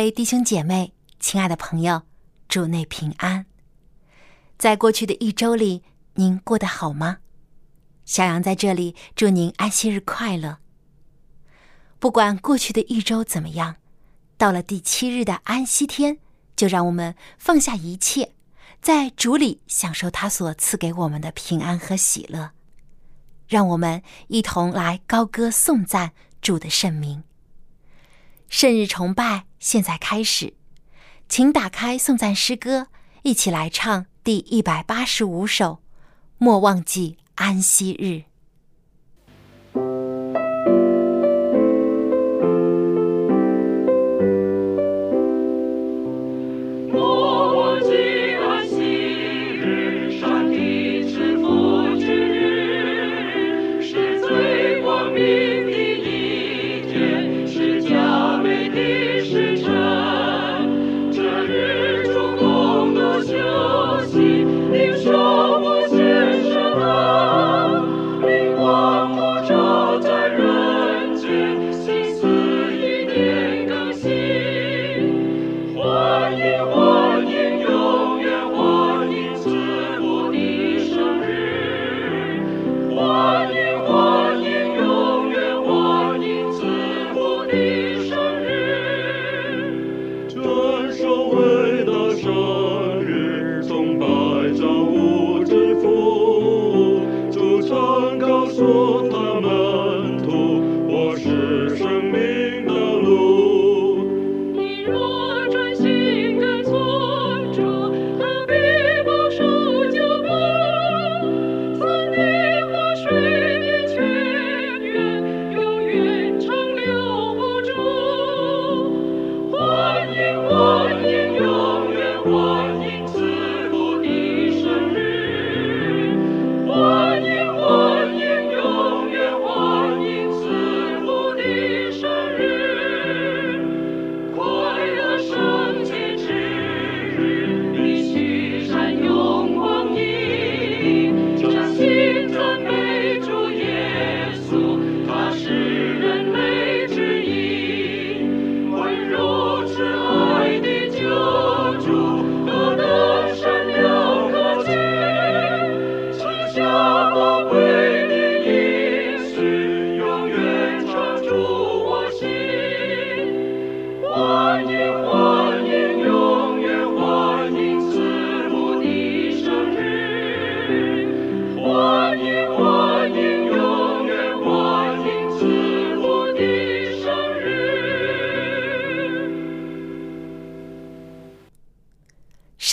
位弟兄姐妹，亲爱的朋友，祝内平安。在过去的一周里，您过得好吗？小杨在这里祝您安息日快乐。不管过去的一周怎么样，到了第七日的安息天，就让我们放下一切，在主里享受他所赐给我们的平安和喜乐。让我们一同来高歌颂赞主的圣名。圣日崇拜现在开始，请打开颂赞诗歌，一起来唱第一百八十五首《莫忘记安息日》。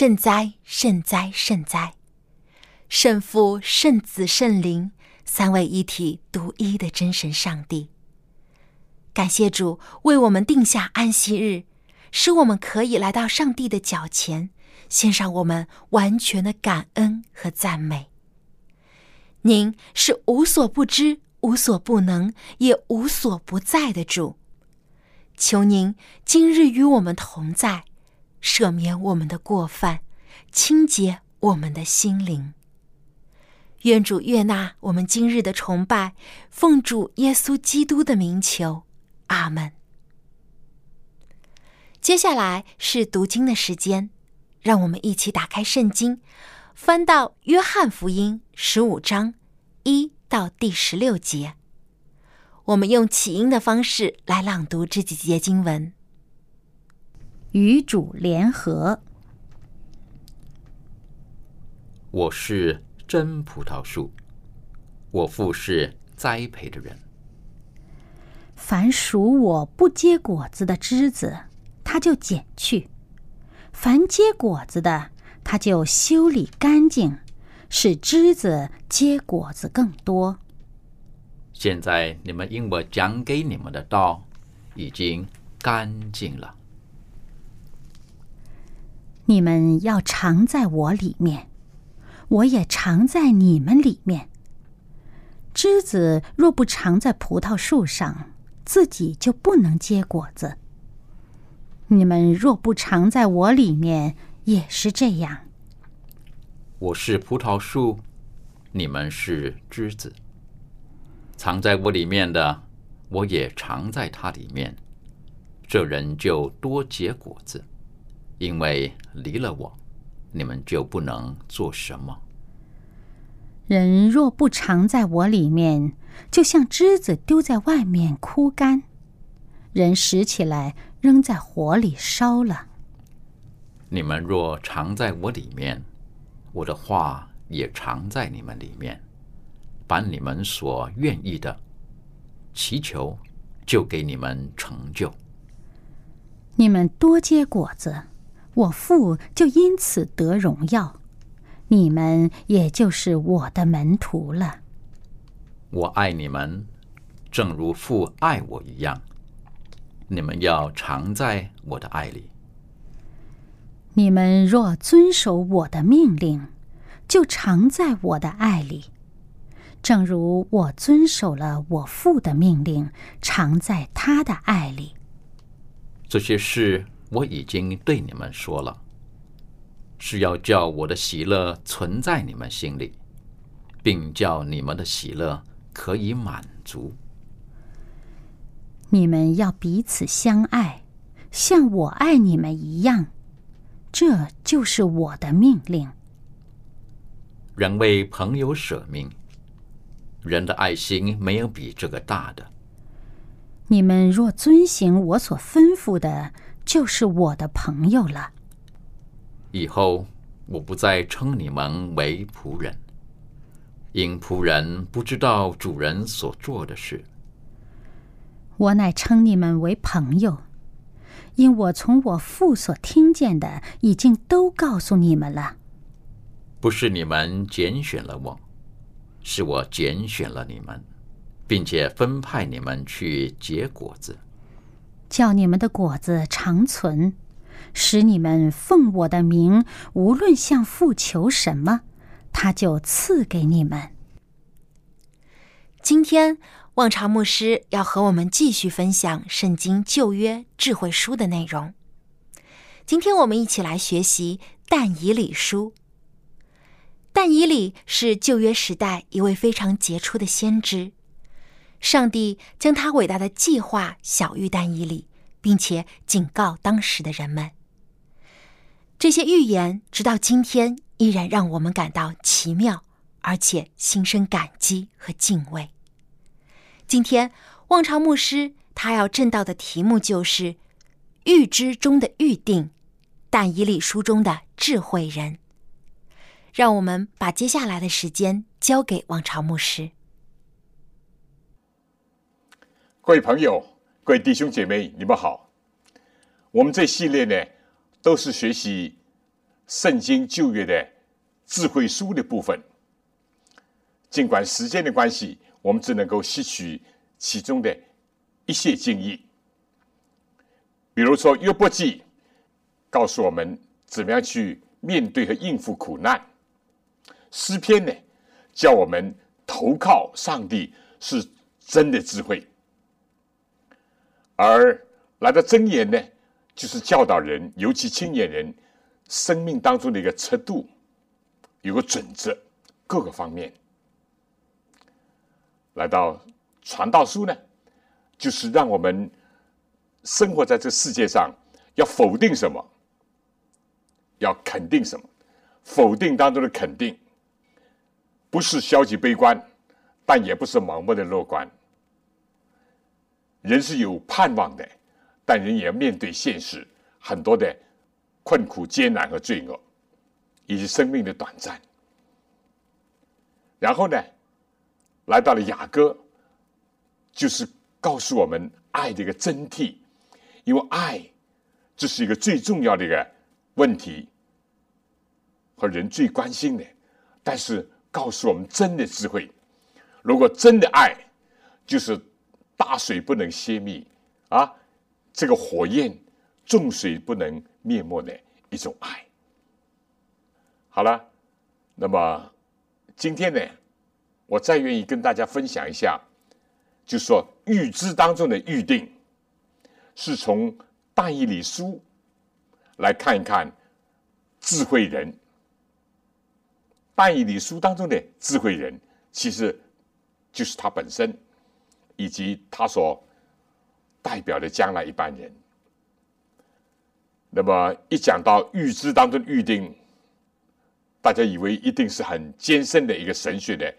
圣哉，圣哉，圣哉！圣父、圣子、圣灵三位一体、独一的真神上帝。感谢主为我们定下安息日，使我们可以来到上帝的脚前，献上我们完全的感恩和赞美。您是无所不知、无所不能，也无所不在的主。求您今日与我们同在。赦免我们的过犯，清洁我们的心灵。愿主悦纳我们今日的崇拜，奉主耶稣基督的名求，阿门。接下来是读经的时间，让我们一起打开圣经，翻到约翰福音十五章一到第十六节。我们用起音的方式来朗读这几节经文。与主联合。我是真葡萄树，我父是栽培的人。凡属我不结果子的枝子，他就剪去；凡结果子的，他就修理干净，使枝子结果子更多。现在你们因我讲给你们的道已经干净了。你们要常在我里面，我也常在你们里面。枝子若不常在葡萄树上，自己就不能结果子。你们若不常在我里面，也是这样。我是葡萄树，你们是枝子。藏在我里面的，我也藏在它里面。这人就多结果子，因为离了我，你们就不能做什么。人若不常在我里面，就像枝子丢在外面枯干，人拾起来扔在火里烧了。你们若常在我里面，我的话也藏在你们里面，把你们所愿意的祈求，就给你们成就。你们多结果子，我父就因此得荣耀，你们也就是我的门徒了。我爱你们，正如父爱我一样。你们要常在我的爱里。你们若遵守我的命令，就常在我的爱里，正如我遵守了我父的命令，常在他的爱里。这些事我已经对你们说了，是要叫我的喜乐存在你们心里，并叫你们的喜乐可以满足。你们要彼此相爱，像我爱你们一样。这就是我的命令。人为朋友舍命，人的爱心没有比这个大的。你们若遵行我所吩咐的，就是我的朋友了。以后我不再称你们为仆人，因仆人不知道主人所做的事。我乃称你们为朋友。因我从我父所听见的，已经都告诉你们了。不是你们拣选了我，是我拣选了你们，并且分派你们去结果子，叫你们的果子长存，使你们奉我的名，无论向父求什么，他就赐给你们。今天。望潮牧师要和我们继续分享《圣经旧约智慧书》的内容。今天我们一起来学习但以理书。但以理是旧约时代一位非常杰出的先知，上帝将他伟大的计划晓谕但以理，并且警告当时的人们。这些预言直到今天依然让我们感到奇妙，而且心生感激和敬畏。今天，望潮牧师他要正道的题目就是“预知中的预定”，但以理书中的智慧人。让我们把接下来的时间交给望潮牧师。各位朋友，各位弟兄姐妹，你们好。我们这系列呢，都是学习圣经旧约的智慧书的部分。尽管时间的关系。我们只能够吸取其中的一些经验，比如说约伯记告诉我们怎么样去面对和应付苦难；诗篇呢，叫我们投靠上帝是真的智慧；而来到箴言呢，就是教导人，尤其青年人生命当中的一个尺度，有个准则，各个方面。来到传道书呢，就是让我们生活在这世界上，要否定什么，要肯定什么。否定当中的肯定，不是消极悲观，但也不是盲目的乐观。人是有盼望的，但人也要面对现实，很多的困苦、艰难和罪恶，以及生命的短暂。然后呢？来到了雅歌，就是告诉我们爱的一个真谛，因为爱这是一个最重要的一个问题和人最关心的。但是告诉我们真的智慧，如果真的爱，就是大水不能泄密啊，这个火焰众水不能灭没的一种爱。好了，那么今天呢，我再愿意跟大家分享一下，就说预知当中的预定，是从大义理书来看一看智慧人。大义理书当中的智慧人，其实就是他本身，以及他所代表的将来一般人。那么一讲到预知当中预定，大家以为一定是很艰深的一个神学的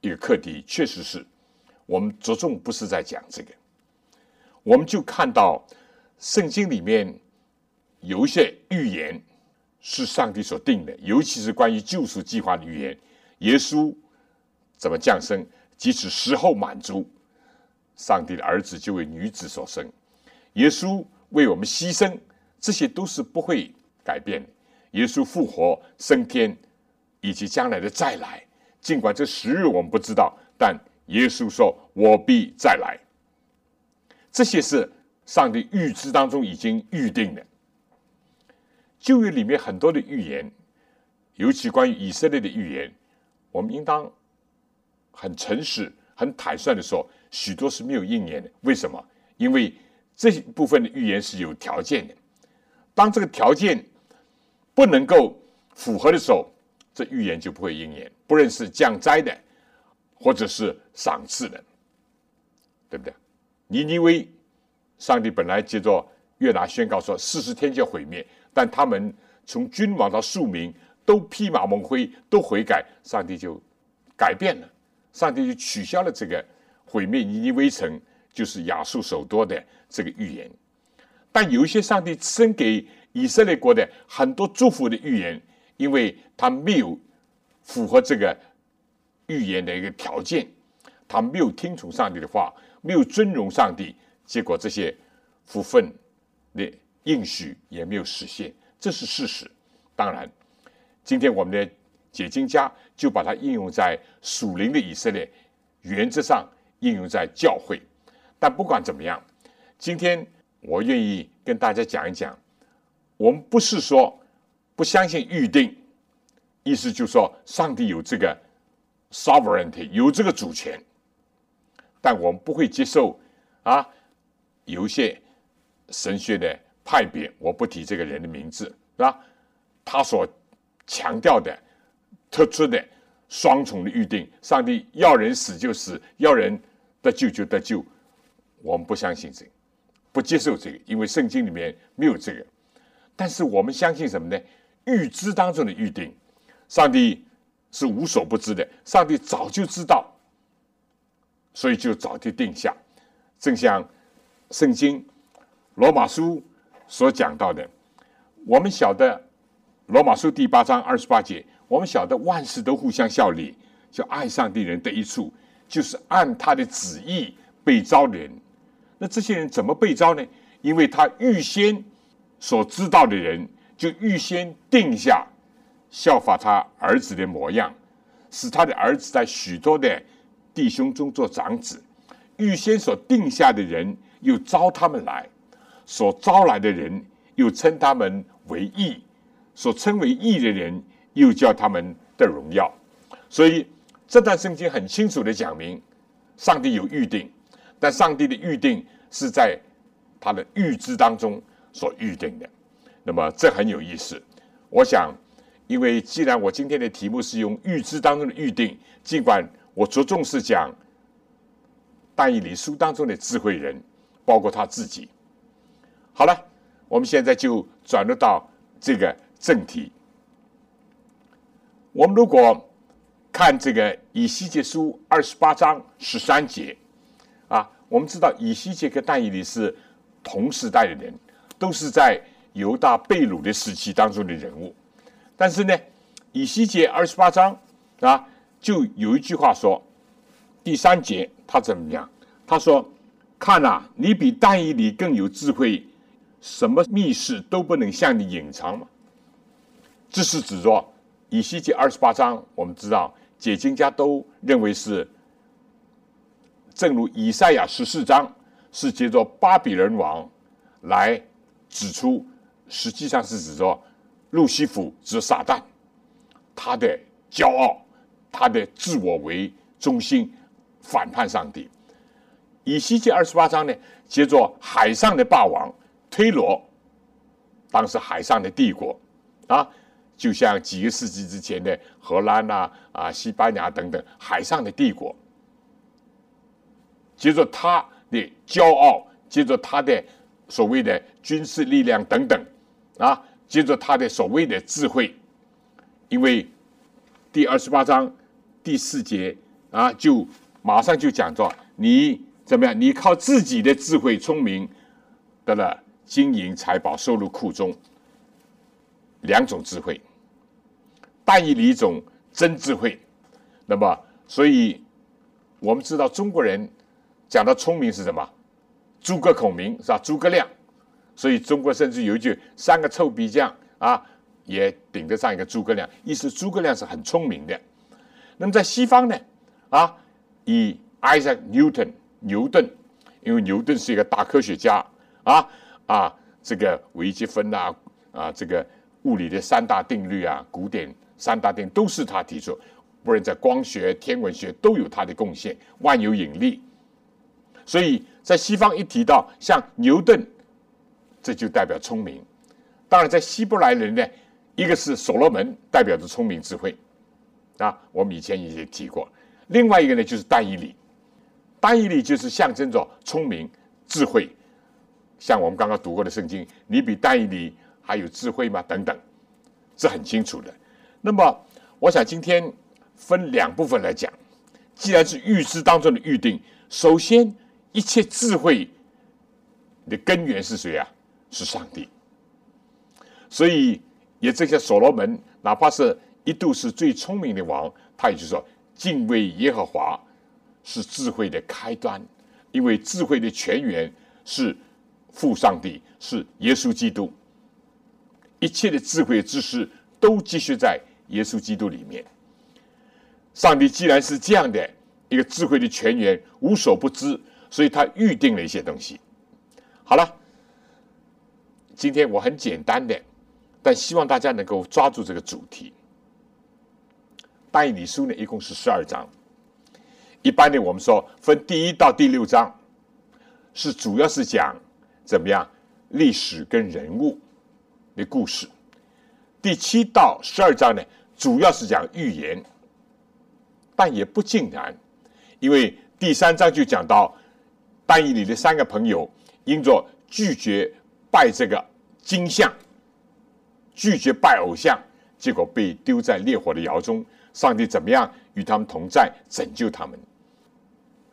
一个课题，确实是。我们着重不是在讲这个，我们就看到圣经里面有一些预言。是上帝所定的，尤其是关于救赎计划的预言。耶稣怎么降生？即使时候满足，上帝的儿子就为女子所生。耶稣为我们牺牲，这些都是不会改变。耶稣复活升天，以及将来的再来，尽管这时日我们不知道，但耶稣说：“我必再来。”这些是上帝预知当中已经预定的。旧约里面很多的预言，尤其关于以色列的预言，我们应当很诚实、很坦率的说，许多是没有应验的。为什么？因为这部分的预言是有条件的。当这个条件不能够符合的时候，这预言就不会应验。不论是降灾的，或者是赏赐的，对不对？尼尼微，上帝本来接着约拿宣告说，四十天就要毁灭。但他们从君王到庶民都披麻蒙灰，都悔改，上帝就改变了，上帝就取消了这个毁灭尼尼微城，就是亚述首多的这个预言。但有一些上帝生给以色列国的很多祝福的预言，因为他没有符合这个预言的一个条件，他没有听从上帝的话，没有尊荣上帝，结果这些福分的。应许也没有实现，这是事实。当然，今天我们的解经家就把它应用在属灵的以色列，原则上应用在教会。但不管怎么样，今天我愿意跟大家讲一讲，我们不是说不相信预定，意思就是说上帝有这个 sovereignty，有这个主权，但我们不会接受啊，有些神学的。派别，我不提这个人的名字，是吧？他所强调的、特殊的双重的预定，上帝要人死就死，要人得救就得救，我们不相信这个，不接受这个，因为圣经里面没有这个。但是我们相信什么呢？预知当中的预定，上帝是无所不知的，上帝早就知道，所以就早就定下。正像圣经罗马书。所讲到的，我们晓得罗马书第八章二十八节，我们晓得万事都互相效力，叫爱上帝人得一处，就是按他的旨意被招的人。那这些人怎么被招呢？因为他预先所知道的人，就预先定下效法他儿子的模样，使他的儿子在许多的弟兄中做长子。预先所定下的人，又招他们来。所招来的人，又称他们为义；所称为义的人，又叫他们的荣耀。所以这段圣经很清楚的讲明，上帝有预定，但上帝的预定是在他的预知当中所预定的。那么这很有意思。我想，因为既然我今天的题目是用预知当中的预定，尽管我着重是讲但以理书当中的智慧人，包括他自己。好了，我们现在就转入到这个正题。我们如果看这个以西结书二十八章十三节啊，我们知道以西结跟但以理是同时代的人，都是在犹大被掳的时期当中的人物。但是呢，以西结二十八章啊，就有一句话说，第三节他怎么样？他说：“看呐，你比但以理更有智慧。”什么密室都不能向你隐藏吗？这是指着以西结二十八章。我们知道解经家都认为是正如以赛亚十四章是借着巴比伦王来指出，实际上是指着路西弗，指撒旦，他的骄傲，他的自我为中心，反叛上帝。以西结二十八章呢，接着海上的霸王推罗，当时海上的帝国啊，就像几个世纪之前的荷兰呐、啊西班牙等等海上的帝国。接着他的骄傲，接着他的所谓的军事力量等等，啊，接着他的所谓的智慧，因为第二十八章第四节啊，就马上就讲到你怎么样？你靠自己的智慧聪明得了金银财宝收入库中，两种智慧，但以一种真智慧。那么，所以我们知道中国人。讲到聪明是什么？诸葛孔明是吧？诸葛亮，所以中国甚至有一句“三个臭皮匠”啊，也顶得上一个诸葛亮，意思诸葛亮是很聪明的。那么在西方呢，啊，以 Isaac Newton 牛顿，因为牛顿是一个大科学家啊啊，这个微积分呐啊，这个物理的三大定律啊，古典三大定都是他提出，不然在光学、天文学都有他的贡献，万有引力。所以在西方一提到像牛顿，这就代表聪明。当然，在希伯来人呢，一个是所罗门，代表着聪明智慧，啊，我们以前已经提过。另外一个呢，就是但以理，但以理就是象征着聪明智慧。像我们刚刚读过的圣经，你比但以理还有智慧吗？等等，是很清楚的。那么，我想今天分两部分来讲，既然是预知当中的预定，首先。一切智慧的根源是谁啊？是上帝。所以，也这些所罗门，哪怕是一度是最聪明的王，他也就说，敬畏耶和华是智慧的开端，因为智慧的泉源是父上帝，是耶稣基督。一切的智慧知识都积蓄在耶稣基督里面。上帝既然是这样的一个智慧的泉源，无所不知。所以他预定了一些东西。好了，今天我很简单的，但希望大家能够抓住这个主题。但以理书呢，一共是十二章。一般的，我们说分第一到第六章，是主要是讲怎么样历史跟人物的故事。第七到十二章呢，主要是讲预言，但也不尽然，因为第三章就讲到。但以里的三个朋友因着拒绝拜这个金像，拒绝拜偶像，结果被丢在烈火的窑中。上帝怎么样与他们同在，拯救他们？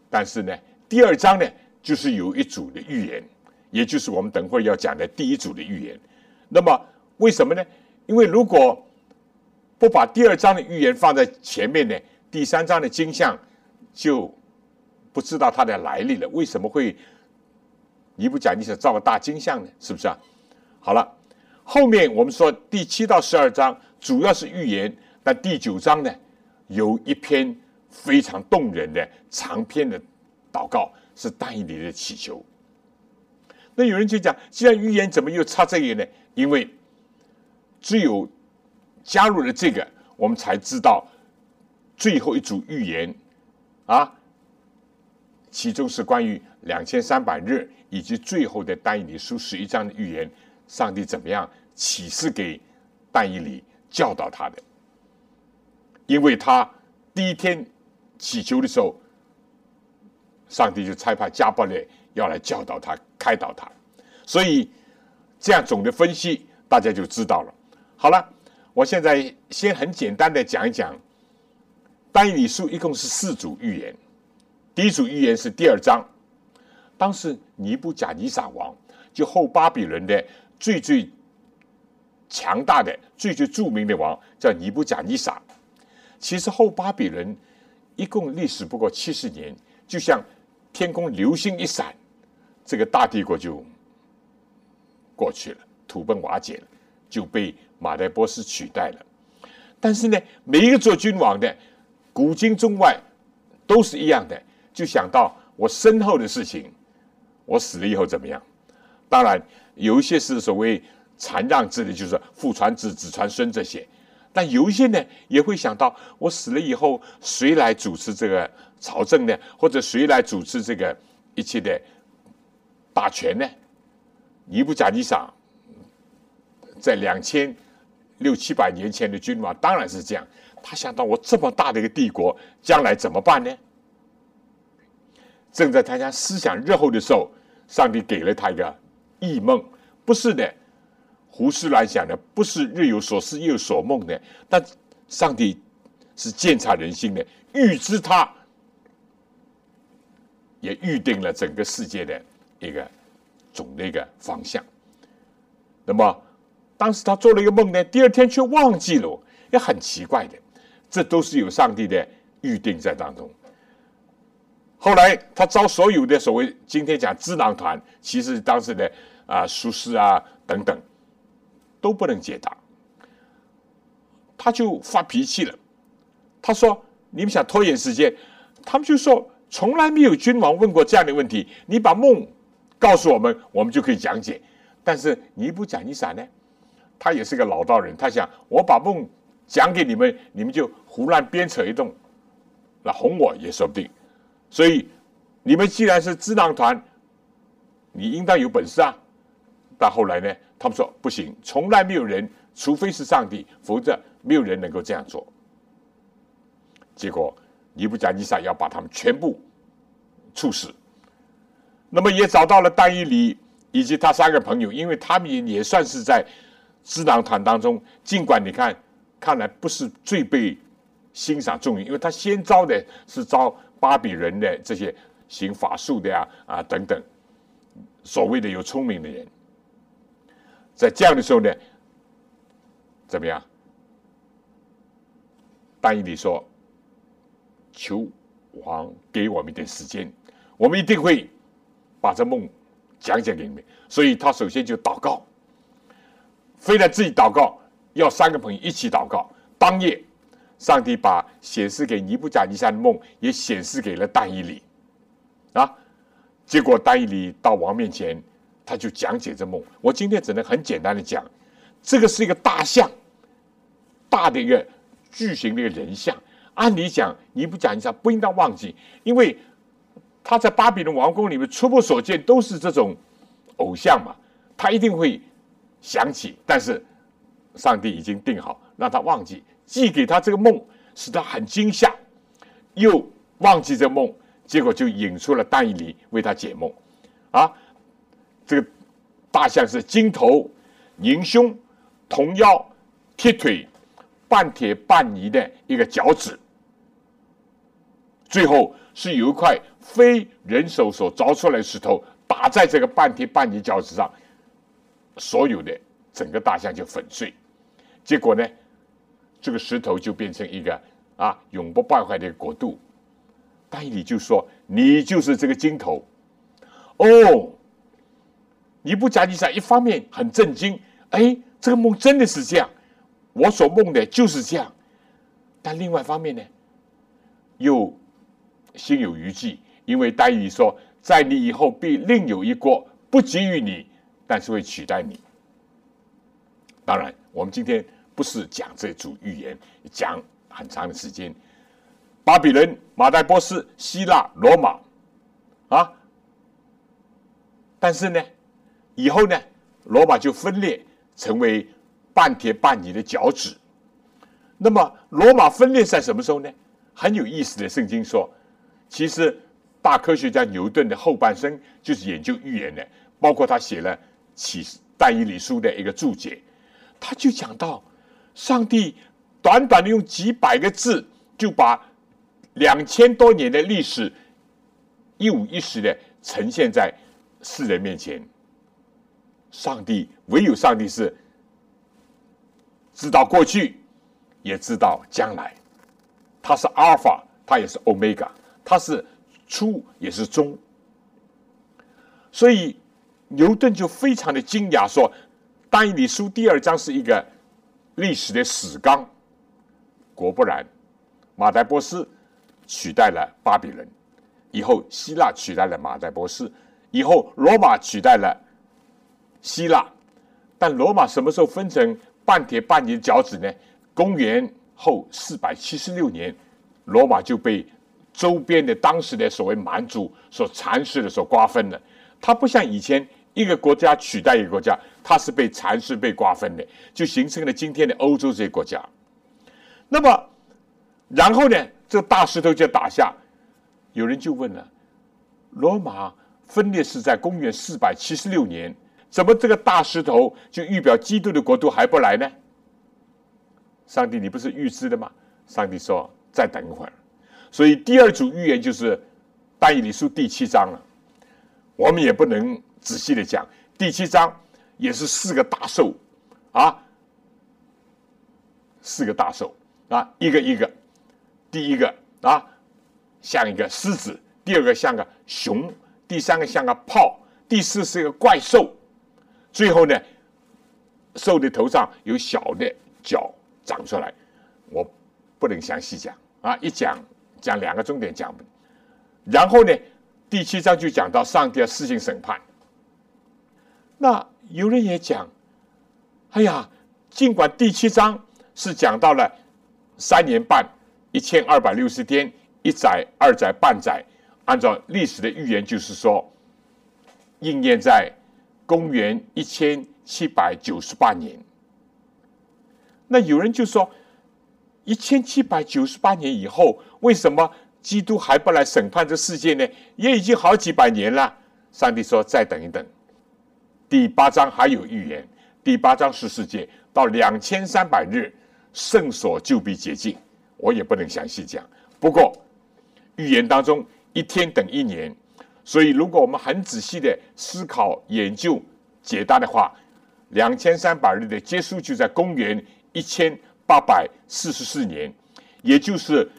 但是呢，第二章呢，就是有一组的预言，也就是我们等会要讲的第一组的预言。那么为什么呢？因为如果不把第二章的预言放在前面呢，第三章的金像就。不知道它的来历了，为什么会你不讲你想造个大金像呢？是不是啊？好了，后面我们说第七到十二章主要是预言，那第九章呢有一篇非常动人的长篇的祷告，是但以理的祈求。那有人就讲，既然预言怎么又差这个呢？因为只有加入了这个，我们才知道最后一组预言啊。其中是关于两千三百日以及最后的但以理书十一章的预言，上帝怎么样启示给但以理教导他的？因为他第一天祈求的时候，上帝就差派加伯列要来教导他、开导他，所以这样总的分析大家就知道了。好了，我现在先很简单的讲一讲但以理书一共是四组预言。第一组预言是第二章，当时尼布甲尼撒王，就后巴比伦的最最强大的、最最著名的王，叫尼布甲尼撒。其实后巴比伦一共历史不过七十年，就像天空流星一闪，这个大帝国就过去了，土崩瓦解了，就被马代波斯取代了。但是呢，每一个做君王的，古今中外都是一样的。就想到我身后的事情，我死了以后怎么样？当然，有一些是所谓禅让制的，就是父传子，子传孙这些。但有一些呢，也会想到我死了以后，谁来主持这个朝政呢？或者谁来主持这个一切的大权呢？尼布甲尼撒在两千六七百年前的君王当然是这样。他想到我这么大的一个帝国，将来怎么办呢？正在他家思想日后的时候，上帝给了他一个异梦，不是的。胡思乱想的，不是日有所思夜有所梦的。但上帝是鉴察人心的，预知他，也预定了整个世界的一个总的一个方向。那么，当时他做了一个梦呢，第二天却忘记了，也很奇怪的。这都是有上帝的预定在当中。后来他招所有的所谓今天讲智囊团，其实当时的啊术士啊等等。都不能解答，他就发脾气了。他说：“你们想拖延时间？”他们就说：“从来没有君王问过这样的问题。你把梦告诉我们，我们就可以讲解。但是你不讲，你啥呢？他也是个老道人，他想我把梦讲给你们，你们就胡乱编扯一通，那哄我也说不定。所以你们既然是智囊团，你应当有本事啊。到后来呢？”他们说不行，从来没有人，除非是上帝，否则没有人能够这样做。结果尼布甲尼撒要把他们全部处死。那么也找到了丹伊里以及他三个朋友，因为他们也算是在智囊团当中，尽管你看看来不是最被欣赏重用，因为他先招的是招巴比伦的这些行法术的呀啊等等，所谓的有聪明的人。在这样的时候呢，怎么样？但以理说：“求王给我们一点时间，我们一定会把这梦讲讲给你们。”所以他首先就祷告，非但自己祷告，要三个朋友一起祷告。当夜，上帝把显示给尼布甲尼撒的梦也显示给了但以理啊。结果但以理到王面前。他就讲解这梦。我今天只能很简单的讲，这个是一个大象，大的一个巨型的一个人像。按理讲，你不讲一下，不应当忘记，因为他在巴比伦王宫里面初步所见都是这种偶像嘛，他一定会想起。但是上帝已经定好，让他忘记，寄给他这个梦，使他很惊吓，又忘记这梦，结果就引出了但以理为他解梦，啊。这个大象是金头、银胸、铜腰、铁腿、半铁半泥的一个脚趾，最后是有一块非人手所凿出来的石头打在这个半铁半泥脚趾上，所有的整个大象就粉碎。结果呢，这个石头就变成一个啊永不败坏的国度。但你就说：“你就是这个金头。”哦。尼布甲尼撒一方面很震惊，哎，这个梦真的是这样，我所梦的就是这样。但另外一方面呢，又心有余悸，因为丹尼说，在你以后必另有一国不给予你，但是会取代你。当然，我们今天不是讲这组预言，讲很长的时间。巴比伦、马代波斯、希腊、罗马，啊，但是呢？以后呢，罗马就分裂成为半铁半泥的脚趾。那么，罗马分裂在什么时候呢？很有意思的，圣经说，其实大科学家牛顿的后半生就是研究预言的，包括他写了《启但以理书》的一个注解，他就讲到，上帝短短的用几百个字，就把两千多年的历史一五一十的呈现在世人面前。上帝唯有上帝是知道过去，也知道将来。他是阿尔法，他也是欧米伽，他是初也是终。所以牛顿就非常的惊讶，说：“但以理书第二章是一个历史的史纲。”果不然，马代波斯取代了巴比伦，以后希腊取代了马代波斯，以后罗马取代了希腊，但罗马什么时候分成半铁半泥的脚趾呢？公元后四百七十六年，罗马就被周边的当时的所谓蛮族所蚕食的、所瓜分的。它不像以前一个国家取代一个国家，它是被蚕食、被瓜分的，就形成了今天的欧洲这些国家。那么，然后呢，这个大石头就打下，有人就问了：罗马分裂是在公元四百七十六年，怎么这个大石头就预表基督的国度还不来呢？上帝，你不是预知的吗？上帝说：再等一会儿。所以第二组预言就是但以理书第七章了。我们也不能仔细的讲，第七章也是四个大兽啊，四个大兽啊，一个一个，第一个啊像一个狮子，第二个像个熊，第三个像个豹，第四是一个怪兽，最后呢，兽的头上有小的角长出来，我不能详细讲。啊，一讲讲两个重点讲，然后呢。第七章就讲到上帝要施行审判。那有人也讲，哎呀，尽管第七章是讲到了三年半一千二百六十天一载二载半载，按照历史的预言，就是说应验在公元一千七百九十八年。那有人就说，一千七百九十八年以后，为什么？基督还不来审判这世界呢？也已经好几百年了。上帝说：“再等一等。”第八章还有预言，第八章是世界到两千三百日，圣所就必洁净。我也不能详细讲。不过预言当中一天等一年，所以如果我们很仔细的思考、研究、解答的话，两千三百日的结束就在公元一千八百四十四年，也就是。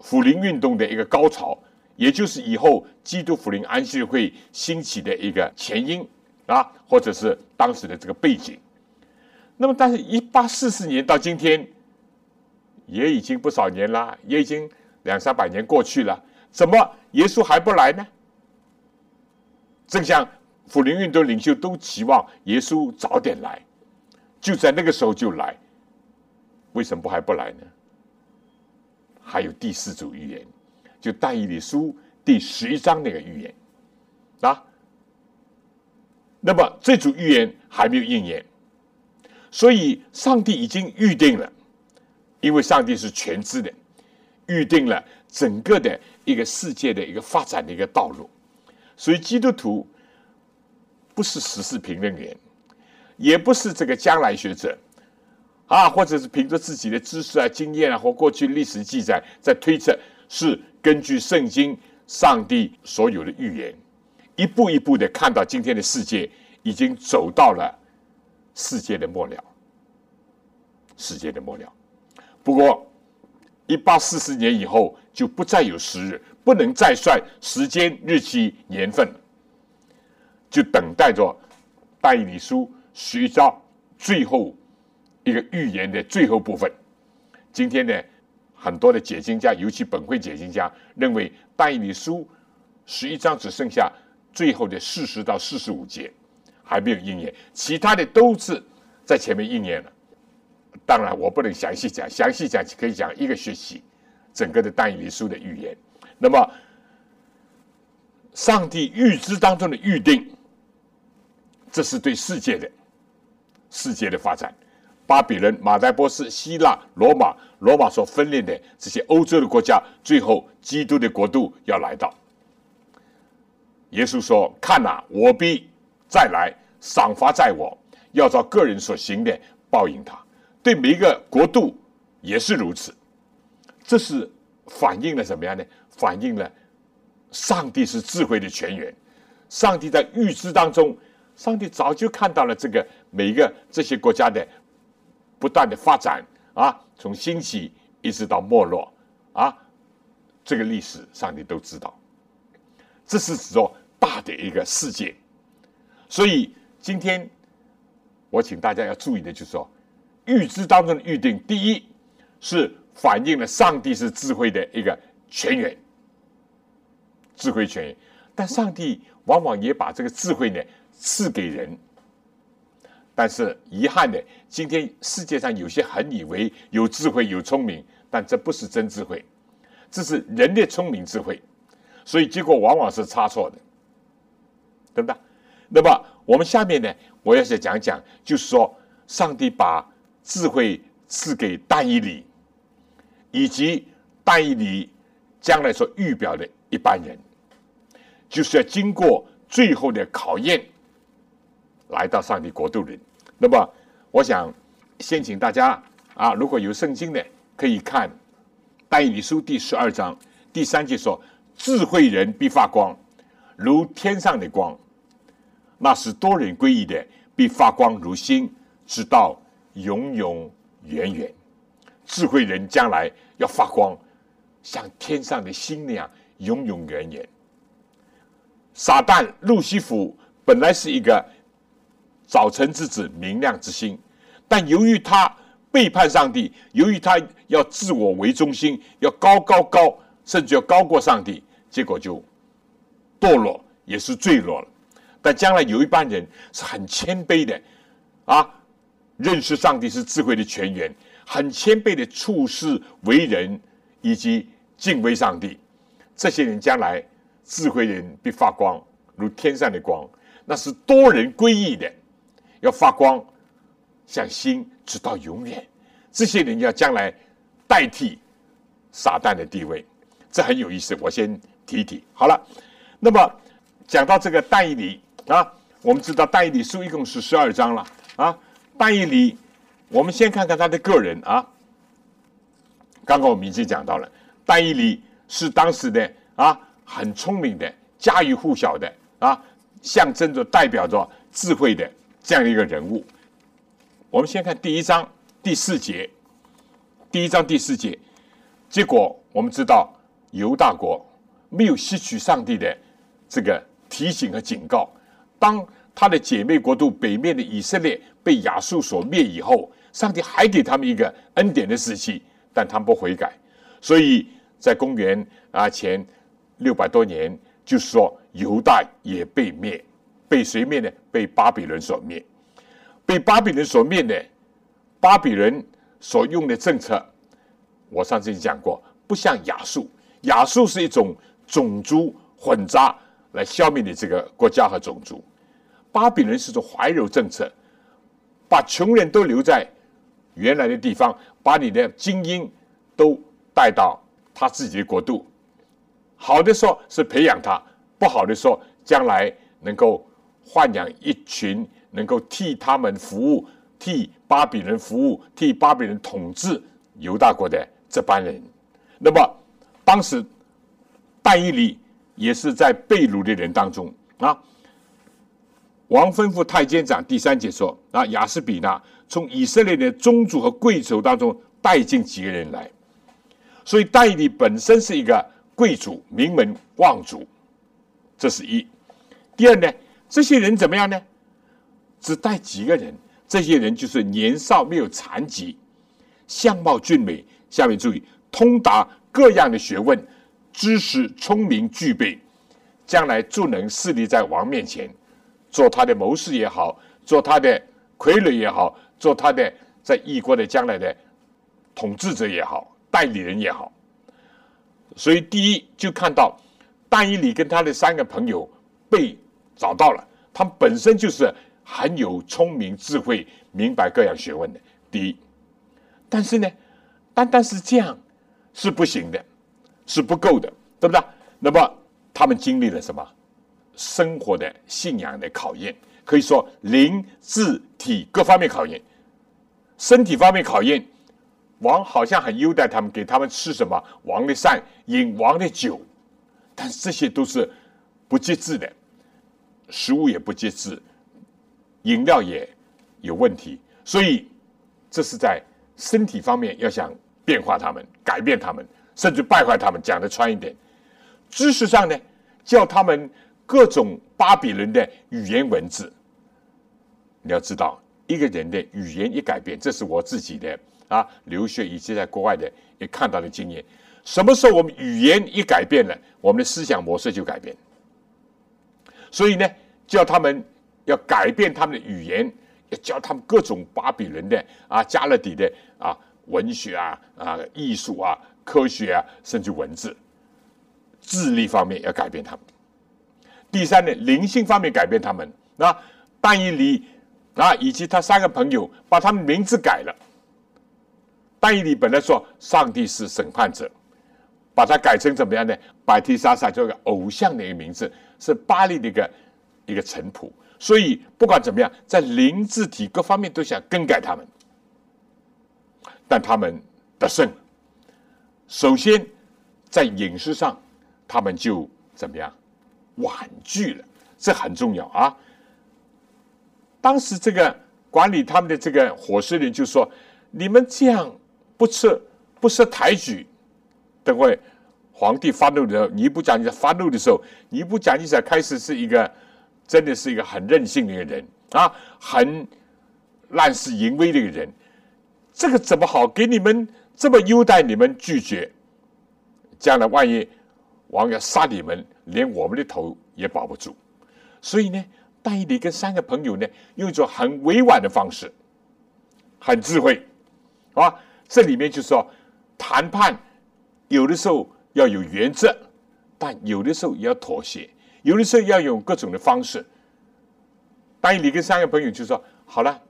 福临运动的一个高潮，也就是以后基督福临安息会兴起的一个前因啊，或者是当时的这个背景。那么，但是一八四四年到今天，也已经不少年了，也已经两三百年过去了，怎么耶稣还不来呢？正像福临运动领袖都期望耶稣早点来，就在那个时候就来，为什么不还不来呢？还有第四组预言，就但以理书第十一章那个预言啊。那么这组预言还没有应验，所以上帝已经预定了，因为上帝是全知的，预定了整个的一个世界的一个发展的一个道路。所以基督徒不是时事评论员，也不是这个将来学者。啊，或者是凭着自己的知识啊、经验啊，或过去历史记载在推测，是根据圣经、上帝所有的预言，一步一步的看到今天的世界已经走到了世界的末了，世界的末了。不过，一八四四年以后就不再有时日，不能再算时间、日期、年份，就等待着但以理书徐昭最后。一个预言的最后部分。今天呢，很多的解经家，尤其本会解经家，认为但以理书十一章只剩下最后的四十到四十五节还没有应验，其他的都是在前面应验了。当然，我不能详细讲，详细讲可以讲一个学期，整个的但以理书的预言。那么，上帝预知当中的预定，这是对世界的世界的发展。巴比伦、马代波斯、希腊、罗马，罗马所分裂的这些欧洲的国家，最后基督的国度要来到。耶稣说：“看呐，我必再来，赏罚在我，要照个人所行的报应他。对每一个国度也是如此。这是反映了什么样呢？反映了上帝是智慧的泉源。上帝在预知当中，上帝早就看到了这个每一个这些国家的。”不断的发展啊，从兴起一直到没落啊，这个历史上你都知道。这是指着大的一个世界，所以今天我请大家要注意的就是说，预知当中的预定，第一是反映了上帝是智慧的一个泉源，智慧泉源，但上帝往往也把这个智慧呢赐给人。但是遗憾的，今天世界上有些很以为有智慧、有聪明，但这不是真智慧，这是人的聪明智慧，所以结果往往是差错的，对不对？那么我们下面呢，我要是讲讲，就是说，上帝把智慧赐给但以理，以及但以理将来所预表的一般人，就是要经过最后的考验，来到上帝国度里。那么，我想先请大家啊，如果有圣经的，可以看《但以理书》第十二章第三节说：“智慧人必发光，如天上的光；那是多人归依的，必发光如星，直到永永远远。智慧人将来要发光，像天上的星那样永永远远。”撒旦路西弗本来是一个。早晨之子，明亮之星，但由于他背叛上帝，由于他要自我为中心，要高高高，甚至要高过上帝，结果就堕落，也是坠落了。但将来有一班人是很谦卑的，啊，认识上帝是智慧的泉源，很谦卑的处事为人，以及敬畏上帝。这些人将来智慧人必发光，如天上的光，那是多人归义的。要发光，像星，直到永远。这些人要将来代替撒旦的地位，这很有意思。我先提一提好了。那么讲到这个但以理啊，我们知道但以理书一共是十二章了啊。但以理，我们先看看他的个人啊。刚刚我们已经讲到了，但以理是当时的啊很聪明的、家喻户晓的啊，象征着、代表着智慧的。这样的一个人物，我们先看第一章第四节。第一章第四节，结果我们知道犹大国没有吸取上帝的这个提醒和警告。当他的姐妹国度北面的以色列被亚述所灭以后，上帝还给他们一个恩典的时期，但他们不悔改。所以在公元啊前六百多年，就是说犹大也被灭。被谁灭呢？被巴比伦所灭。被巴比伦所灭的，巴比伦所用的政策，我上次已经讲过，不像亚述。亚述是一种种族混杂来消灭你这个国家和种族。巴比伦是种怀柔政策，把穷人都留在原来的地方，把你的精英都带到他自己的国度。好的说是培养他，不好的说将来能够。豢养一群能够替他们服务、替巴比伦服务、替巴比伦统治犹大国的这班人。那么，当时但以理也是在被掳的人当中啊。王吩咐太监长第三节说：“啊，雅斯比纳从以色列的宗族和贵族当中带进几个人来，所以但以理本身是一个贵族、名门望族，这是一。第二呢？”这些人怎么样呢？只带几个人，这些人就是年少没有残疾，相貌俊美。下面注意，通达各样的学问，知识聪明具备，将来就能势立在王面前，做他的谋士也好，做他的傀儡也好，做他的在异国的将来的统治者也好，代理人也好。所以第一就看到但以理跟他的三个朋友被。找到了，他们本身就是很有聪明智慧、明白各样学问的。第一，但是呢，单单是这样是不行的，是不够的，对不对？那么他们经历了什么？生活的信仰的考验，可以说灵、智、体各方面考验。身体方面考验，王好像很优待他们，给他们吃什么王的膳，饮王的酒，但这些都是不节制的。食物也不节制，饮料也有问题，所以这是在身体方面要想变化他们、改变他们，甚至败坏他们。讲的穿一点，知识上呢，叫他们各种巴比伦的语言文字。你要知道，一个人的语言一改变，这是我自己的啊留学以及在国外的也看到的经验。什么时候我们语言一改变了，我们的思想模式就改变。所以呢，叫他们要改变他们的语言，要教他们各种巴比伦的啊、加勒底的啊文学啊、啊艺术啊、科学啊，甚至文字、智力方面要改变他们。第三呢，灵性方面改变他们。那但以理啊，以及他三个朋友把他们名字改了。但以理本来说上帝是审判者，把它改成怎么样呢？百提莎莎这个偶像的一个名字，是巴黎的一个一个臣仆。所以不管怎么样，在灵字体各方面都想更改他们，但他们得胜。首先在饮食上，他们就怎么样婉拒了，这很重要啊。当时这个管理他们的这个伙食人就说：“你们这样。”不吃不识抬举，等会皇帝发怒的时候，尼布甲尼撒发怒的时候，尼布甲尼撒开始是一个真的是一个很任性的一个人啊，很滥施淫威的一个人。这个怎么好？给你们这么优待，你们拒绝，将来万一王要杀你们，连我们的头也保不住。所以呢，但以理跟三个朋友呢，用一种很委婉的方式，很智慧，啊。这里面就是说，谈判有的时候要有原则，但有的时候也要妥协，有的时候要用各种的方式。当你跟三个朋友就说：“好了，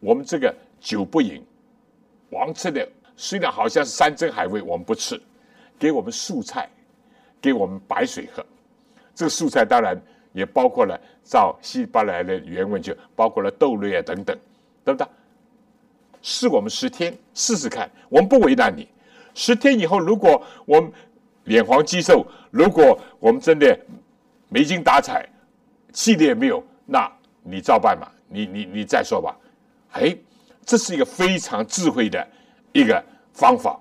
我们这个酒不饮，王吃的虽然好像是山珍海味，我们不吃，给我们素菜，给我们白水喝。这个素菜当然也包括了，照希伯来的原文就包括了豆类啊等等，对不对？”试我们十天试试看，我们不为难你。十天以后，如果我们脸黄肌瘦，如果我们真的没精打采，气力也没有，那你照办吧，你你你再说吧。哎，这是一个非常智慧的一个方法，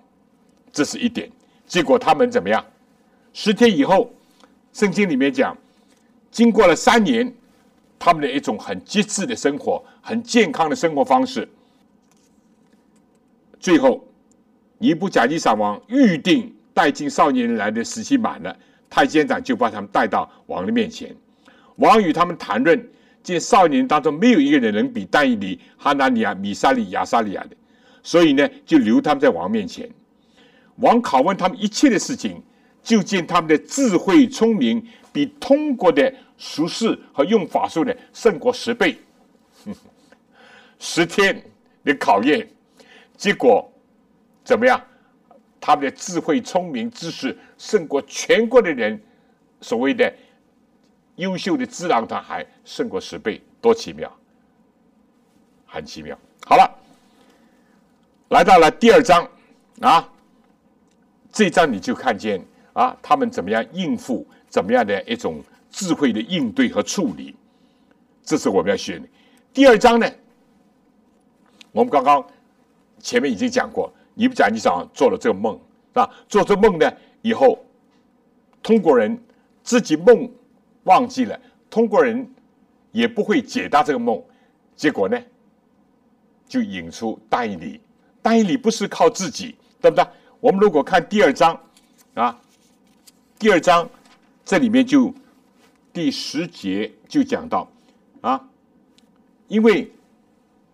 这是一点。结果他们怎么样？十天以后，圣经里面讲，经过了三年，他们的一种很节制的生活，很健康的生活方式。最后，尼布甲尼撒王预定带进少年来的时期满了，太监长就把他们带到王的面前。王与他们谈论，见少年当中没有一个人能比但以理、哈拿尼亚、米沙利、亚沙利亚的，所以呢，就留他们在王面前。王拷问他们一切的事情，就见他们的智慧聪明，比通过的术士和用法术的胜过十倍。十天的考验。结果怎么样？他们的智慧、聪明、知识胜过全国的人，所谓的优秀的智囊团还胜过十倍，多奇妙！很奇妙。好了，来到了第二章啊，这章你就看见啊，他们怎么样应付，怎么样的一种智慧的应对和处理，这是我们要学的。第二章呢，我们刚刚。前面已经讲过，尼布甲尼撒做了这个梦，啊，做这梦呢以后，通过人自己梦忘记了，通过人也不会解答这个梦，结果呢，就引出大义理。大义理不是靠自己，对不对？我们如果看第二章啊，第二章这里面就第十节就讲到啊，因为。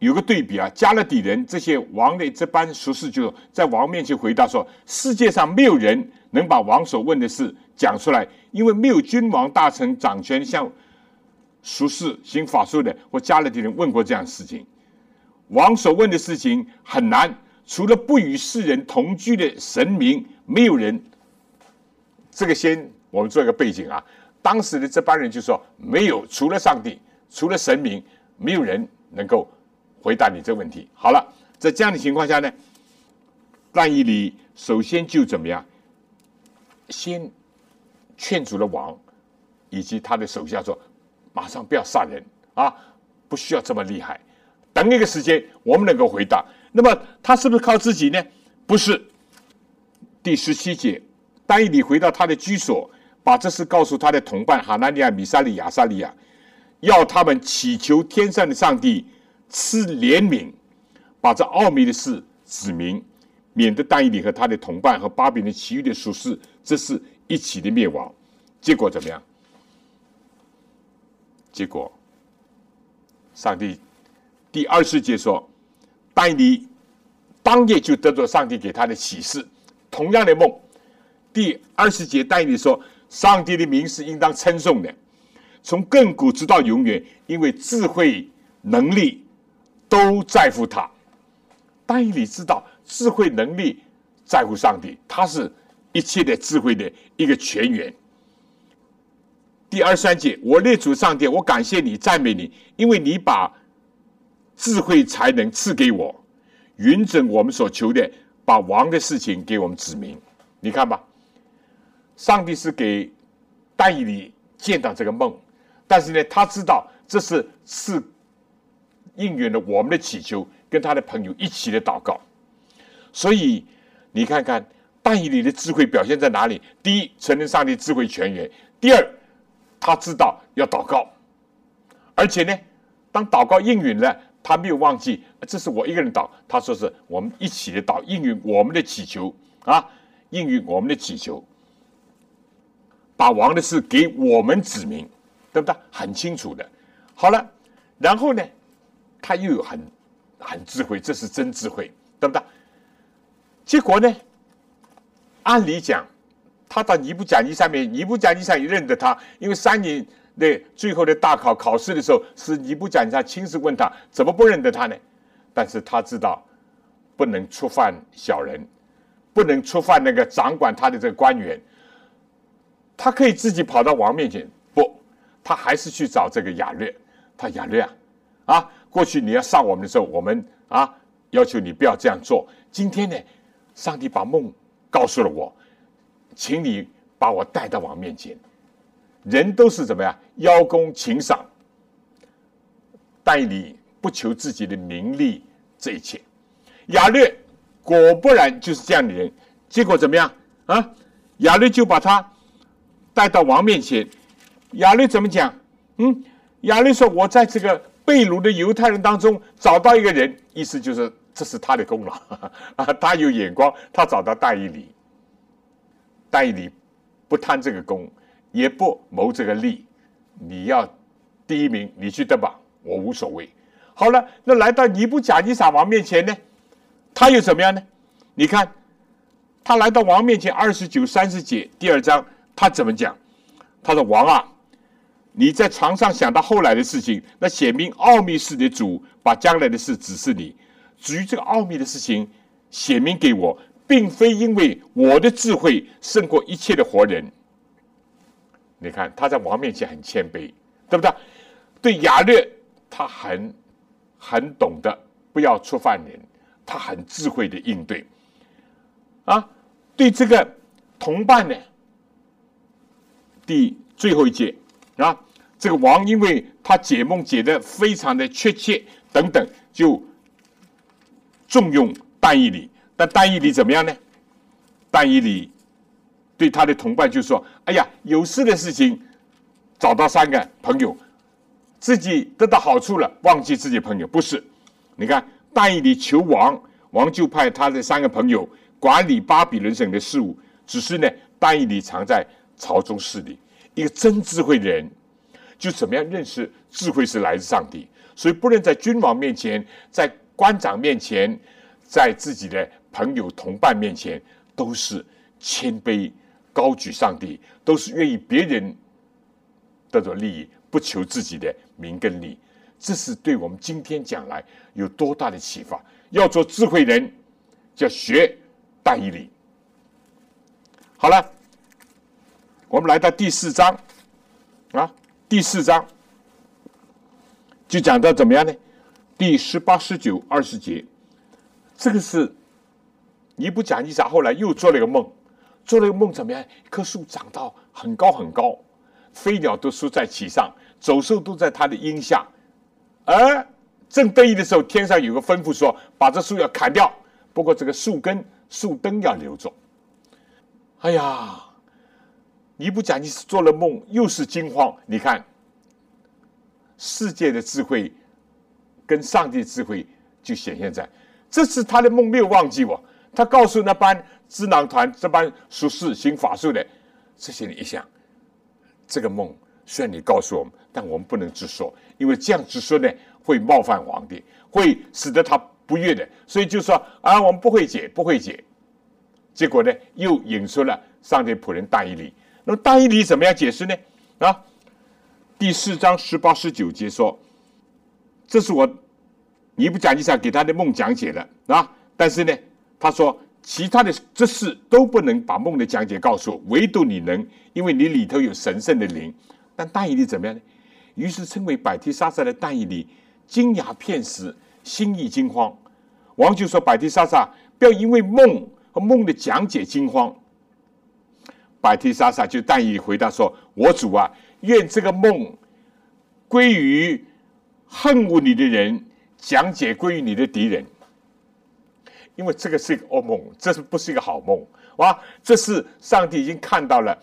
有个对比啊，加勒底人这些王的这班术士就在王面前回答说：“世界上没有人能把王所问的事讲出来，因为没有君王大臣掌权向术士行法术的或加勒底人问过这样的事情。王所问的事情很难，除了不与世人同居的神明，没有人。这个先我们做一个背景啊，当时的这帮人就说：没有，除了上帝，除了神明，没有人能够。”回答你这个问题好了，在这样的情况下呢，但以理首先就怎么样，先劝阻了王以及他的手下说：“马上不要杀人啊，不需要这么厉害，等一个时间我们能够回答。”那么他是不是靠自己呢？不是。第十七节，但以理回到他的居所，把这事告诉他的同伴哈纳尼亚、米沙利亚、沙利亚，要他们祈求天上的上帝。赐怜悯，把这奥秘的事指明，免得但以理和他的同伴和巴比伦其余的术士，这是一起的灭亡。结果怎么样？结果，上帝第二十节说，但以理当夜就得着上帝给他的启示，同样的梦。第二十节但以理说，上帝的名是应当称颂的，从亘古直到永远，因为智慧能力都在乎他。但以理知道。智慧能力在乎上帝，他是一切的智慧的一个泉源。第二三节，我列祖上帝，我感谢你，赞美你，因为你把智慧才能赐给我，允准我们所求的，把王的事情给我们指明。你看吧，上帝是给但以理见到这个梦，但是呢，他知道这是是应允了我们的祈求，跟他的朋友一起的祷告。所以，你看看但以理的智慧表现在哪里？第一，承认上帝智慧泉源；第二，他知道要祷告，而且呢，当祷告应允了，他没有忘记这是我一个人祷，他说是我们一起的祷，应允我们的祈求啊，应允我们的祈求，把王的事给我们指明，对不对？很清楚的。好了，然后呢，他又有很很智慧，这是真智慧，对不对？结果呢？按理讲，他到尼布甲尼上面，尼布甲尼上也认得他，因为三年的最后的大考考试的时候，是尼布甲尼上亲自问他，怎么不认得他呢？但是他知道不能触犯小人，不能触犯那个掌管他的这个官员，他可以自己跑到王面前，不，他还是去找这个亚略。他亚略啊，啊，过去你要上我们的时候，我们啊要求你不要这样做。今天呢？上帝把梦告诉了我，请你把我带到王面前。人都是怎么样邀功请赏，代你不求自己的名利，这一切。亚略果不然就是这样的人，结果怎么样啊？亚略就把他带到王面前。亚略怎么讲？嗯，亚略说：“我在这个被掳的犹太人当中找到一个人，意思就是。”这是他的功劳 啊！他有眼光，他找到戴以礼，戴以礼不贪这个功，也不谋这个利。你要第一名，你去得吧，我无所谓。好了，那来到尼布甲尼撒王面前呢，他又怎么样呢？你看，他来到王面前，二十九、三十节第二章，他怎么讲？他说：“王啊，你在床上想到后来的事情，那显明奥秘式的主把将来的事指示你。”至于这个奥秘的事情，显明给我，并非因为我的智慧胜过一切的活人。你看他在王面前很谦卑，对不对？对雅略，他很很懂得不要触犯人，他很智慧的应对。啊，对这个同伴呢，第最后一节啊，这个王因为他解梦解的非常的确切，等等就。重用但义礼，但但义礼怎么样呢？但义礼对他的同伴就说：“哎呀，有事的事情找到三个朋友，自己得到好处了，忘记自己朋友不是？你看，但义礼求王，王就派他的三个朋友管理巴比伦省的事务。只是呢，但义礼藏在朝中势力，一个真智慧的人，就怎么样认识智慧是来自上帝，所以不能在君王面前，在。官长面前，在自己的朋友同伴面前，都是谦卑、高举上帝，都是愿意别人得到利益，不求自己的名跟利。这是对我们今天讲来有多大的启发？要做智慧人，就要学大义理。好了，我们来到第四章啊，第四章就讲到怎么样呢？第十八、十九、二十节，这个是尼布甲尼撒后来又做了一个梦，做了一个梦怎么样？一棵树长到很高很高，飞鸟都缩在其上，走兽都在它的荫下。而正得意的时候，天上有个吩咐说：把这树要砍掉，不过这个树根、树灯要留着。哎呀，尼布甲尼撒做了梦，又是惊慌。你看，世界的智慧。跟上帝智慧就显现在，这次他的梦没有忘记我，他告诉那班智囊团这班术士行法术的这些人一想，这个梦虽然你告诉我们，但我们不能直说，因为这样直说呢会冒犯皇帝，会使得他不悦的，所以就说啊，我们不会解，不会解。结果呢，又引出了上帝仆人大义理。那么大义理怎么样解释呢？啊，第四章十八十九节说，这是我尼布讲尼撒给他的梦讲解的啊，但是呢。他说：“其他的这事都不能把梦的讲解告诉我，唯独你能，因为你里头有神圣的灵。但大义理怎么样呢？于是称为百提沙撒的大义理惊讶片时，心意惊慌。王就说：百提沙撒，不要因为梦和梦的讲解惊慌。百提沙撒就但以回答说：我主啊，愿这个梦归于恨恶你的人，讲解归于你的敌人。”因为这个是一个噩梦，这是不是一个好梦？哇！这是上帝已经看到了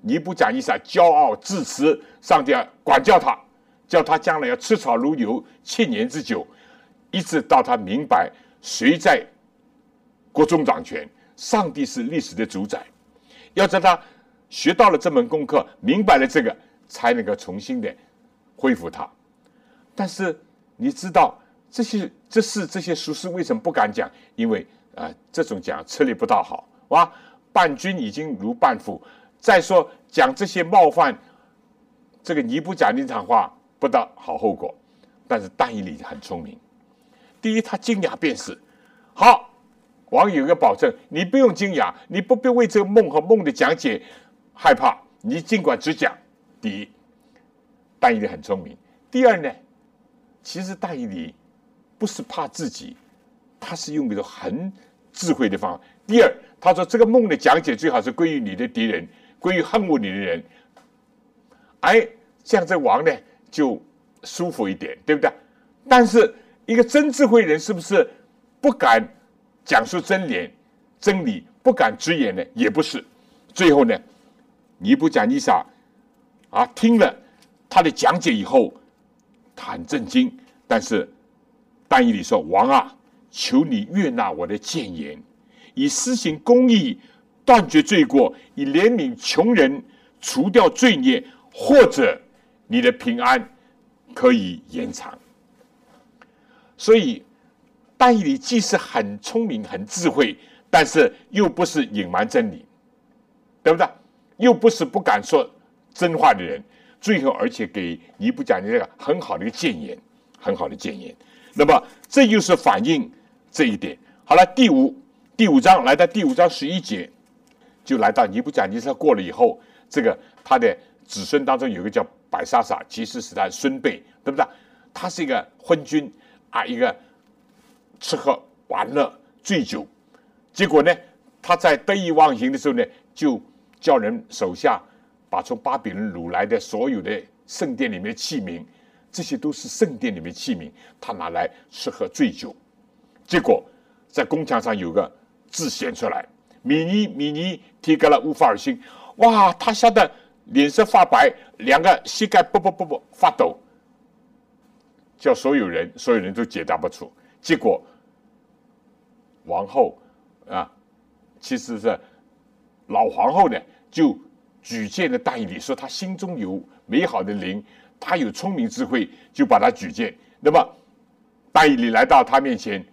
尼布甲尼撒骄傲自持，上帝要管教他，叫他将来要吃草如牛，七年之久，一直到他明白谁在国中掌权，上帝是历史的主宰。要在他学到了这门功课，明白了这个，才能够重新的恢复他。但是你知道？这些这是这些术士为什么不敢讲？因为啊，这种讲吃力不大好，哇！伴君已经如伴父。再说讲这些冒犯这个尼布甲那场话，不得好后果。但是但以理很聪明，第一他惊讶便是好。王有一个保证，你不用惊讶，你不必为这个梦和梦的讲解害怕，你尽管只讲。第一，但以理很聪明。第二呢，其实大义理。不是怕自己，他是用一种很智慧的方法。第二，他说这个梦的讲解最好是归于你的敌人，归于恨恶你的人。哎，这样这王呢就舒服一点，对不对？但是一个真智慧人是不是不敢讲述真理？真理不敢直言呢？也不是。最后呢，尼布甲尼撒啊听了他的讲解以后，他很震惊，但是。但以理说：“王啊，求你悦纳我的谏言，以施行公义，断绝罪过，以怜悯穷人，除掉罪孽，或者你的平安可以延长。”所以，但以理既是很聪明、很智慧，但是又不是隐瞒真理，对不对？又不是不敢说真话的人。最后，而且给尼布甲尼这个很好的一个谏言，很好的谏言。那么，这就是反映这一点。好了，第五第五章来到第五章十一节，就来到尼布甲尼撒过了以后，这个他的子孙当中有一个叫百沙撒，其实是他孙辈，对不对？他是一个昏君啊，一个吃喝玩乐、醉酒，结果呢，他在得意忘形的时候呢，就叫人手下把从巴比伦掳来的所有的圣殿里面的器皿。这些都是圣殿里面器皿，他拿来吃喝醉酒，结果在宫墙上有个字显出来：“米尼米尼提格了乌法尔辛。”哇，他吓得脸色发白，两个膝盖啵啵啵啵发抖，叫所有人，所有人都解答不出。结果王后啊，其实是老皇后呢，就举荐了大义理，说他心中有美好的灵。他有聪明智慧，就把他举荐。那么，大义理来到他面前，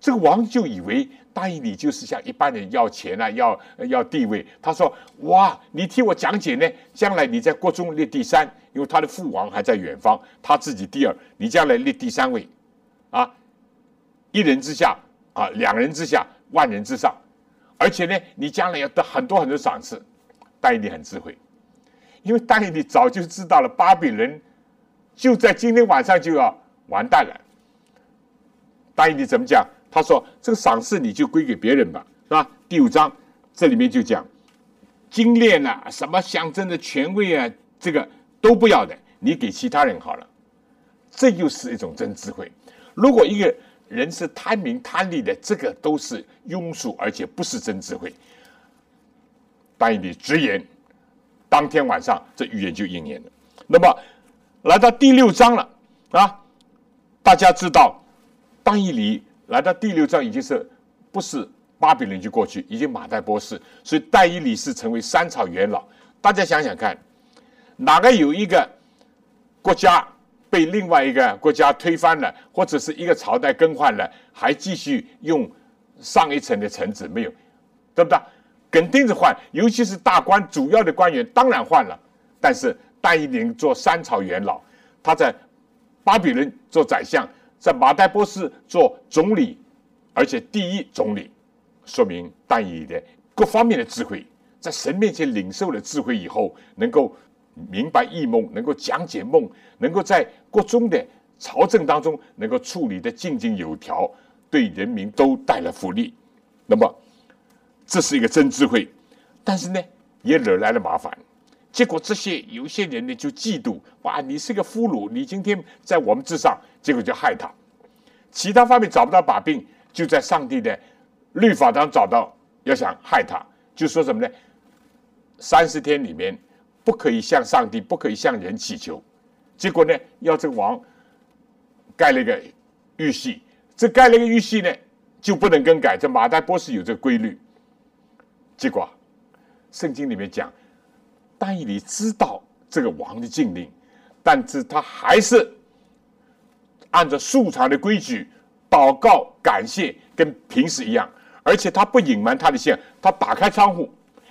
这个王就以为大义理就是像一般人要钱啊，要要地位。他说：“哇，你替我讲解呢，将来你在国中列第三，因为他的父王还在远方，他自己第二，你将来列第三位，啊，一人之下啊，两人之下，万人之上，而且呢，你将来要得很多很多赏赐。”大义理很智慧。因为但以理早就知道了，巴比伦就在今天晚上就要完蛋了。但以理怎么讲？他说：“这个赏赐你就归给别人吧，是吧？”第五章这里面就讲，精炼啊，什么象征的权威啊，这个都不要的，你给其他人好了。这就是一种真智慧。如果一个人是贪名贪利的，这个都是庸俗，而且不是真智慧。但以理直言。当天晚上，这预言就应验了。那么，来到第六章了啊！大家知道，当以理来到第六章已经是不是巴比伦就过去，已经马代波斯，所以但以理是成为三朝元老。大家想想看，哪个有一个国家被另外一个国家推翻了，或者是一个朝代更换了，还继续用上一层的臣子？没有，对不对？肯定是换，尤其是大官、主要的官员，当然换了。但是但以理做三朝元老，他在巴比伦做宰相，在马代波斯做总理，而且第一总理，说明但以理的各方面的智慧。在神面前领受了智慧以后，能够明白异梦，能够讲解梦，能够在国中的朝政当中能够处理的井井有条，对人民都带来福利。那么，这是一个真智慧，但是呢，也惹来了麻烦。结果这些有些人呢就嫉妒，哇，你是个俘虏，你今天在我们之上，结果就害他。其他方面找不到把柄，就在上帝的律法当中找到，要想害他，就说什么呢？三十天里面不可以向上帝，不可以向人祈求。结果呢，要这个王盖了一个玉玺，这盖了一个玉玺呢，就不能更改。这马代波斯有这个规律。结果，圣经里面讲，但以理知道这个王的禁令，但是他还是按照素常的规矩祷告感谢，跟平时一样，而且他不隐瞒他的信，他打开窗户。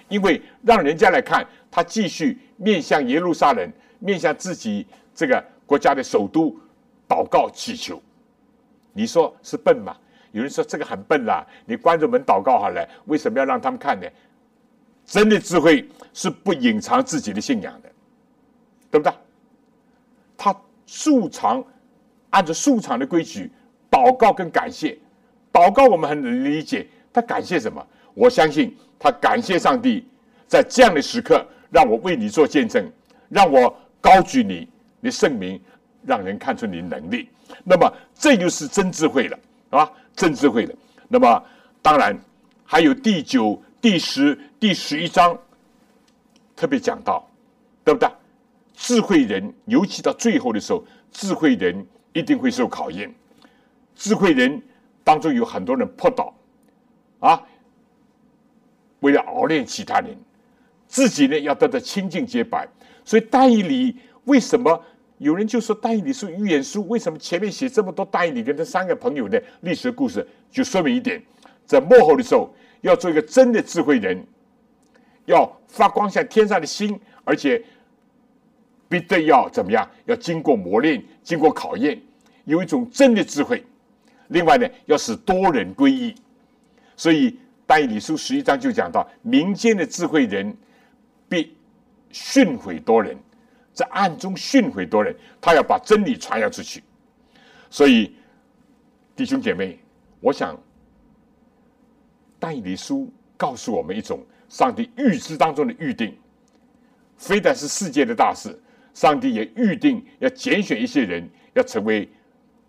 因为让人家来看，他继续面向耶路撒冷，面向自己这个国家的首都祷告祈求，你说是笨吗？有人说这个很笨啦，你关着门祷告好了，为什么要让他们看呢？真的智慧是不隐藏自己的信仰的，对不对？他素常按照素常的规矩祷告跟感谢，祷告我们很能理解，他感谢什么？我相信他感谢上帝，在这样的时刻让我为你做见证，让我高举你的圣名，让人看出你能力。那么这就是真智慧了，啊，真智慧了。那么当然还有第九、第十、第十一章特别讲到，对不对？智慧人尤其到最后的时候，智慧人一定会受考验。智慧人当中有很多人扑倒，啊。为了熬练其他人，自己呢要得到清净洁白。所以但以理为什么有人就说但以理是预言书？为什么前面写这么多但以理跟这三个朋友的历史故事？就说明一点，在幕后的时候要做一个真的智慧人，要发光像天上的星，而且必得要怎么样？要经过磨练，经过考验，有一种真的智慧。另外呢，要使多人归依，所以。大义理书十一章就讲到，民间的智慧人必训诲多人，在暗中训诲多人，他要把真理传扬出去。所以，弟兄姐妹，我想，但以理书告诉我们一种上帝预知当中的预定，非但是世界的大事，上帝也预定要拣选一些人，要成为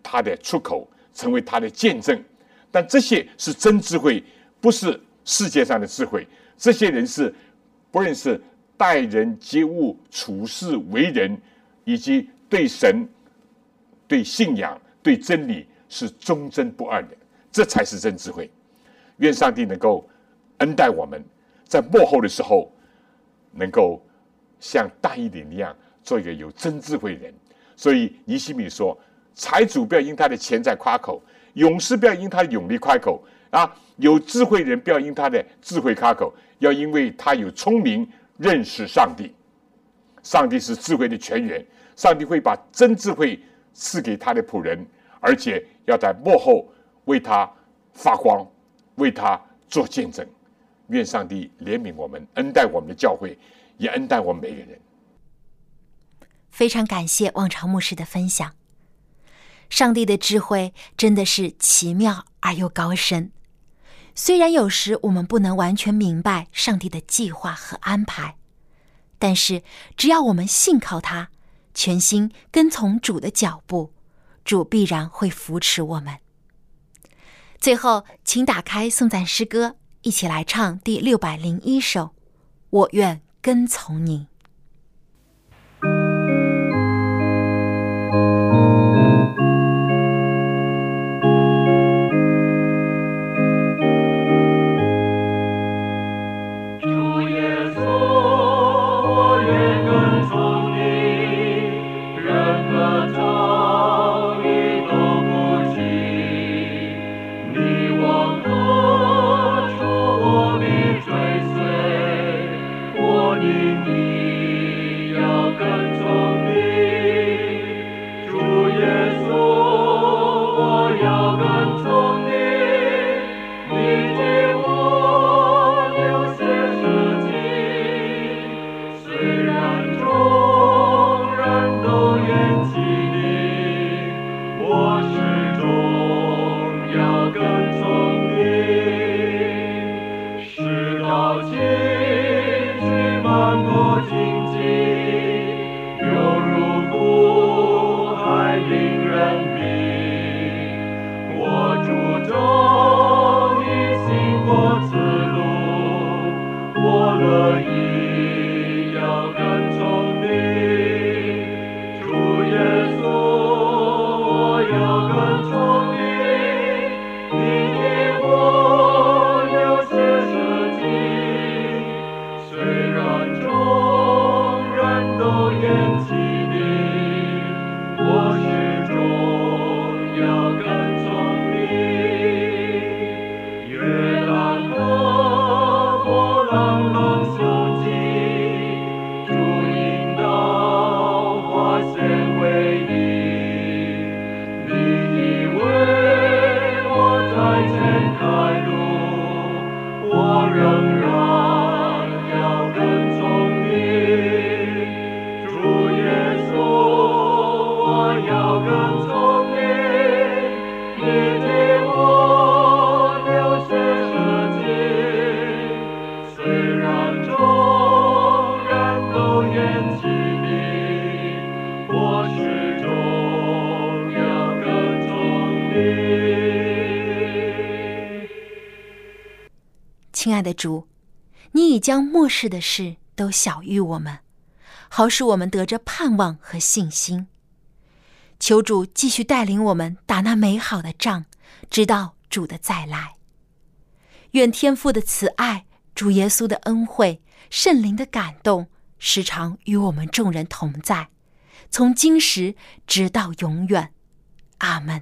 他的出口，成为他的见证。但这些是真智慧。不是世界上的智慧，这些人是不认识待人接物、处事为人，以及对神、对信仰、对真理是忠贞不二的，这才是真智慧。愿上帝能够恩待我们，在幕后的时候，能够像大一点一样，做一个有真智慧的人。所以尼西米说：“财主不要因他的钱财夸口，勇士不要因他的勇力夸口。”啊，有智慧人不要因他的智慧夸口，要因为他有聪明认识上帝。上帝是智慧的泉源，上帝会把真智慧赐给他的仆人，而且要在幕后为他发光，为他做见证。愿上帝怜悯我们，恩待我们的教会，也恩待我们每个人。非常感谢望潮牧师的分享。上帝的智慧真的是奇妙而又高深。虽然有时我们不能完全明白上帝的计划和安排，但是只要我们信靠他，全心跟从主的脚步，主必然会扶持我们。最后，请打开颂赞诗歌，一起来唱第六百零一首《我愿跟从你》。的主，你已将末世的事都晓谕我们，好使我们得着盼望和信心。求主继续带领我们打那美好的仗，直到主的再来。愿天父的慈爱、主耶稣的恩惠、圣灵的感动，时常与我们众人同在，从今时直到永远。阿门。